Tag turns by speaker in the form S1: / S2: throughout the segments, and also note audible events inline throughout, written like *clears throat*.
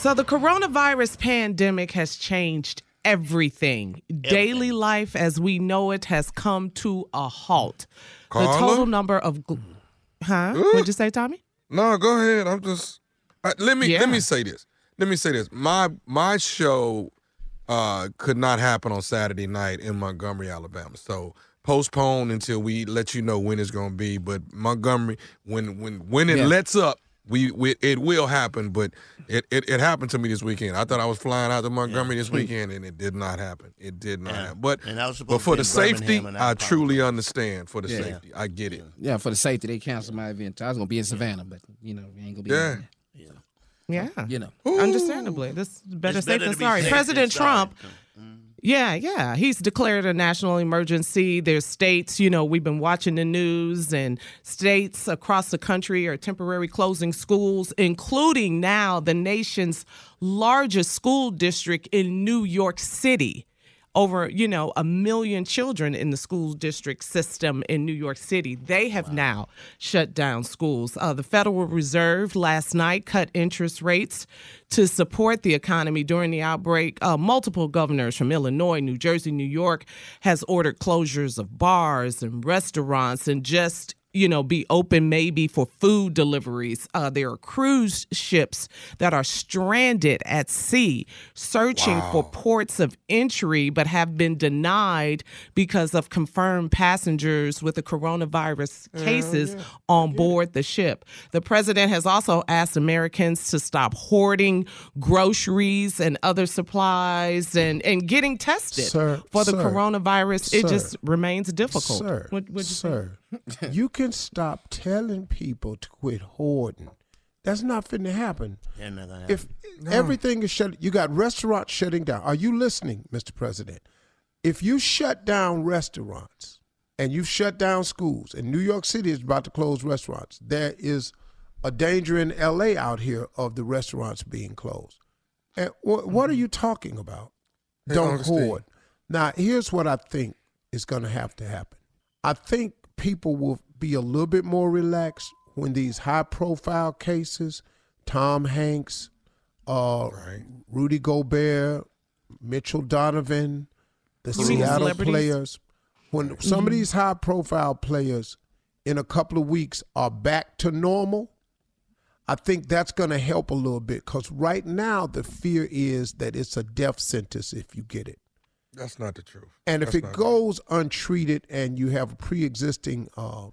S1: So the coronavirus pandemic has changed everything. Daily life as we know it has come to a halt. The total number of gl- Huh? What'd you say, Tommy?
S2: No, go ahead. I'm just uh, let me
S1: Yeah.
S2: let me say this. Let me say this. My my show uh could not happen on Saturday night in Montgomery, Alabama. So postpone until we let you know when it's going to be, but Montgomery when when when it
S3: Yeah.
S2: lets up we, we it will happen, but it, it it happened to me this weekend. I thought I was flying out to Montgomery this *laughs* weekend, and it did not happen. It did not
S3: Yeah.
S2: happen. But
S3: And I was
S2: but for
S3: to
S2: the
S3: be in Birmingham,
S2: safety, I
S3: I
S2: truly understand. For the
S3: Yeah.
S2: safety, I get it.
S4: Yeah, for the safety, they canceled my event. I was gonna be in Savannah, but you know, we ain't gonna be.
S2: Yeah.
S4: in
S1: Yeah.
S4: there, You know.
S1: Understandably. This is better
S3: It's
S1: safe
S3: better
S1: than
S3: be
S1: sorry. President
S3: Trump. sorry.
S1: Yeah, yeah. He's declared a national emergency. There's states, you know, we've been watching the news, and states across the country are temporarily closing schools, including now the nation's largest school district in New York City. Over, you know, a million children in the school district system in New York City. They have now shut down schools. Uh, the Federal Reserve last night cut interest rates to support the economy during the outbreak. Uh, multiple governors from Illinois, New Jersey, New York has ordered closures of bars and restaurants and just you know, be open maybe for food deliveries. Uh, there are cruise ships that are stranded at sea, searching for ports of entry, but have been denied because of confirmed passengers with the coronavirus cases on board the ship. The president has also asked Americans to stop hoarding groceries and other supplies and, and getting tested
S5: Sir,
S1: for the
S5: sir,
S1: coronavirus. It just remains difficult.
S5: Sir,
S1: What- what'd you say?
S5: sir, *laughs* you can stop telling people to quit hoarding. That's not finna happen.
S3: Yeah, nothing
S5: If everything is shut, you got restaurants shutting down. Are you listening, Mr. President? If you shut down restaurants and you shut down schools, and New York City is about to close restaurants, there is a danger in L.A. out here of the restaurants being closed. And wh- what are mm-hmm. you talking about?
S2: Hey,
S5: Don't
S2: Uncle Steve.
S5: hoard. Now, here's what I think is going to have to happen. I think people will be a little bit more relaxed when these high profile cases, Tom Hanks, uh, Rudy Gobert, Mitchell Donovan, the
S1: You mean the
S5: Seattle players. When some of these high profile players in a couple of weeks are back to normal, I think that's going to help a little bit because right now the fear is that it's a death sentence if you get it.
S2: That's not the truth.
S5: And if
S2: That's
S5: it
S2: not-
S5: goes untreated and you have a pre-existing uh,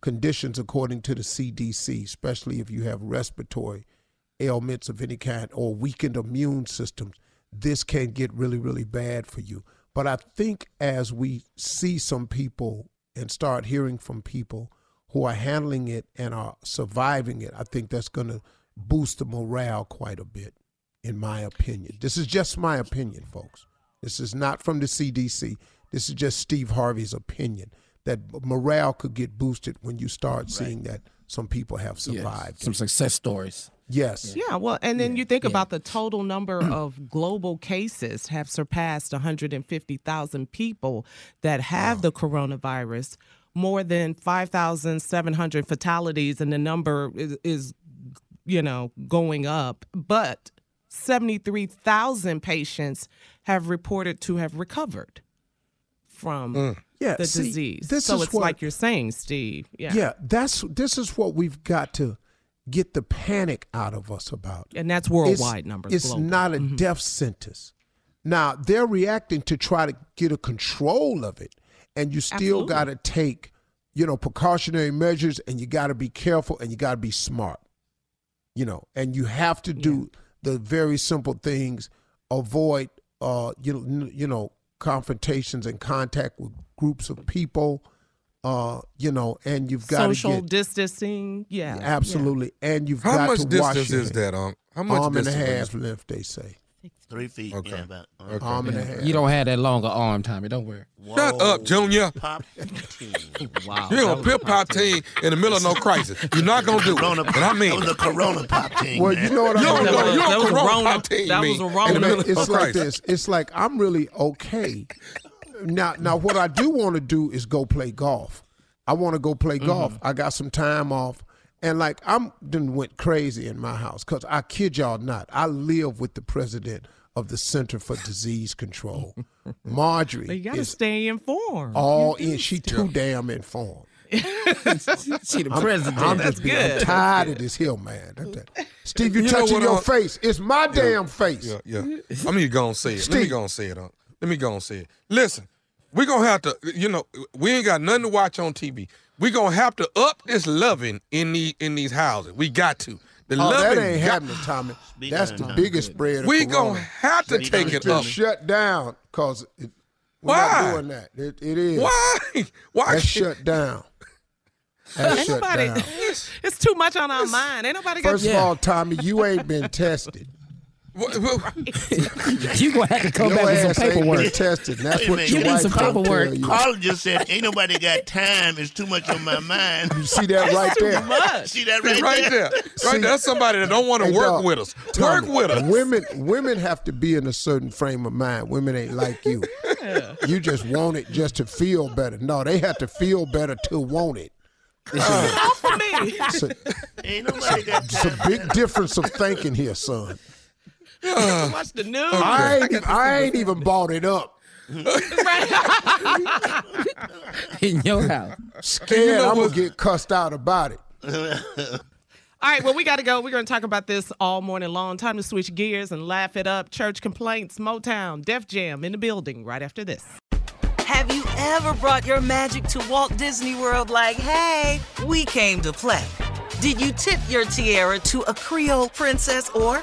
S5: conditions according to the CDC, especially if you have respiratory ailments of any kind or weakened immune systems, this can get really, really bad for you. But I think as we see some people and start hearing from people who are handling it and are surviving it, I think that's going to boost the morale quite a bit, in my opinion. This is just my opinion, folks. This is not from the CDC. This is just Steve Harvey's opinion that morale could get boosted when you start seeing that some people have
S4: Yeah,
S5: survived.
S4: some success stories.
S5: Yes.
S1: Yeah, well, and then you think about the total number *clears throat* of global cases have surpassed 150,000 people that have the coronavirus, more than 5,700 fatalities, and the number is, is, you know, going up. But 73,000 patients have reported to have recovered from
S5: Yeah,
S1: the
S5: see,
S1: disease.
S5: this
S1: so
S5: is
S1: it's
S5: what-
S1: like you're saying, Steve. Yeah.
S5: Yeah, that's this is what we've got to get the panic out of us about.
S1: And that's worldwide numbers,
S5: It's
S1: global.
S5: not a death sentence. Now they're reacting to try to get a control of it, and you still got to take, you know, precautionary measures, and you got to be careful, and you got to be smart, you know, and you have to do the very simple things. Avoid, uh, you know, n- you know, confrontations and contact with groups of people, uh, you know, and you've got to
S1: Social
S5: get
S1: distancing. Yeah. yeah.
S5: absolutely, and you've
S2: How
S5: got
S2: much
S5: to wash
S2: distance is that, um? How much
S5: arm and a
S2: distance
S5: half
S2: is-
S5: length, they say.
S3: Three feet.
S2: Okay.
S3: Yeah, about. uh,
S2: Okay.
S5: Arm and a
S4: Yeah.
S5: half.
S4: You don't have that longer arm, Tommy. Don't worry.
S2: Shut up, Junior.
S3: Pop team. *laughs*
S1: Wow.
S2: You're
S1: that
S2: gonna
S1: was
S2: pip pop team in the middle of no crisis. You're not gonna do
S3: Corona,
S2: it. And I mean,
S3: that was a Corona pop team.
S5: Well,
S3: man.
S5: you know what
S2: you
S5: I
S2: don't
S5: mean.
S2: know.
S1: was-
S2: You
S1: that
S2: don't
S1: was a
S2: Corona pop team.
S1: that was a
S2: in
S1: Rona.
S2: the
S5: And
S2: middle
S5: it- it's like
S2: crisis.
S5: this. It's like I'm really okay. Now, now, what I do want to do is go play golf. I want to go play golf. I got some time off, and like I'm done went crazy in my house because I kid y'all not. I live with the president of the Center for Disease Control, *laughs* Marjorie.
S1: You got to
S5: is
S1: stay informed.
S5: all in. She too damn informed. *laughs*
S4: See the president.
S5: I'm
S1: That's
S5: just being, I'm
S1: good.
S5: tired of this hill, man. That- that- Steve, you,
S2: You
S5: touching
S2: what,
S5: your
S2: uh,
S5: face. It's my damn face.
S2: Yeah, yeah. I'm gonna go and say it. Let me
S5: Steve.
S2: go and say it. Huh? Let me go and say it. Listen, we're gonna have to. You know, we ain't got nothing to watch on TV. We gonna have to up this loving in the in these houses. We got to. The
S5: Oh,
S2: loving.
S5: that ain't
S2: got-
S5: happening, Tommy.
S3: Speak
S5: That's the
S3: it,
S5: biggest spread. Of
S2: We
S5: corona.
S2: gonna have to
S3: Speak
S2: take it
S3: it,
S2: up.
S5: shut down because it, we're
S2: Why?
S5: not doing that. It, it is.
S2: Why? Why?
S5: That's shut down. That's
S1: Ain't
S5: shut
S1: nobody.
S5: down.
S1: It's *laughs* too much on our mind. Ain't nobody got.
S5: First of all, Tommy, you ain't been tested.
S2: Wha- wha- *laughs*
S4: You gonna have to come
S5: Your
S4: back with some paperwork.
S5: tested. That's
S3: Wait
S5: what
S3: You need
S4: some
S5: gonna
S4: paperwork.
S5: tell you.
S3: Carl just said, "Ain't nobody got time. It's too much on my *laughs* mind."
S5: You see that right there?
S1: much.
S3: See that right,
S2: right there, right
S5: See-
S2: there. That's somebody that don't want to
S5: Hey,
S2: work
S5: dog,
S2: with us.
S5: Tommy,
S2: work with us.
S5: Women, women have to be in a certain frame of mind. Women ain't like you. You just want it just to feel better. No, they have to feel better to want it.
S1: Off oh, *laughs* for me.
S5: It's a,
S3: Ain't nobody got
S5: it's a big difference of thinking here, son.
S1: Uh, watch the news.
S5: I ain't, I ain't even bought it up. *laughs*
S4: in your house.
S5: Scared
S2: know
S5: I'm gonna get cussed out about it. *laughs*
S1: All right, well, we got to go. We're going to talk about this all morning long. Time to switch gears and laugh it up. Church complaints, Motown, Def Jam in the building right after this.
S6: Have you ever brought your magic to Walt Disney World like, hey, we came to play? Did you tip your tiara to a Creole princess or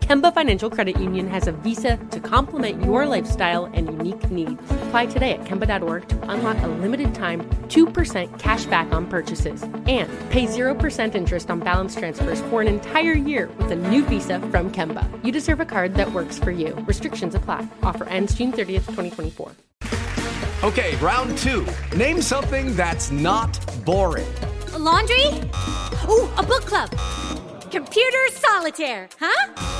S7: Kemba Financial Credit Union has a visa to complement your lifestyle and unique needs. Apply today at Kemba.org to unlock a limited time 2% cash back on purchases and pay 0% interest on balance transfers for an entire year with a new visa from Kemba. You deserve a card that works for you. Restrictions apply. Offer ends June 30th, 2024.
S8: Okay, round two. Name something that's not boring.
S9: A laundry? Ooh, a book club. Computer solitaire, huh?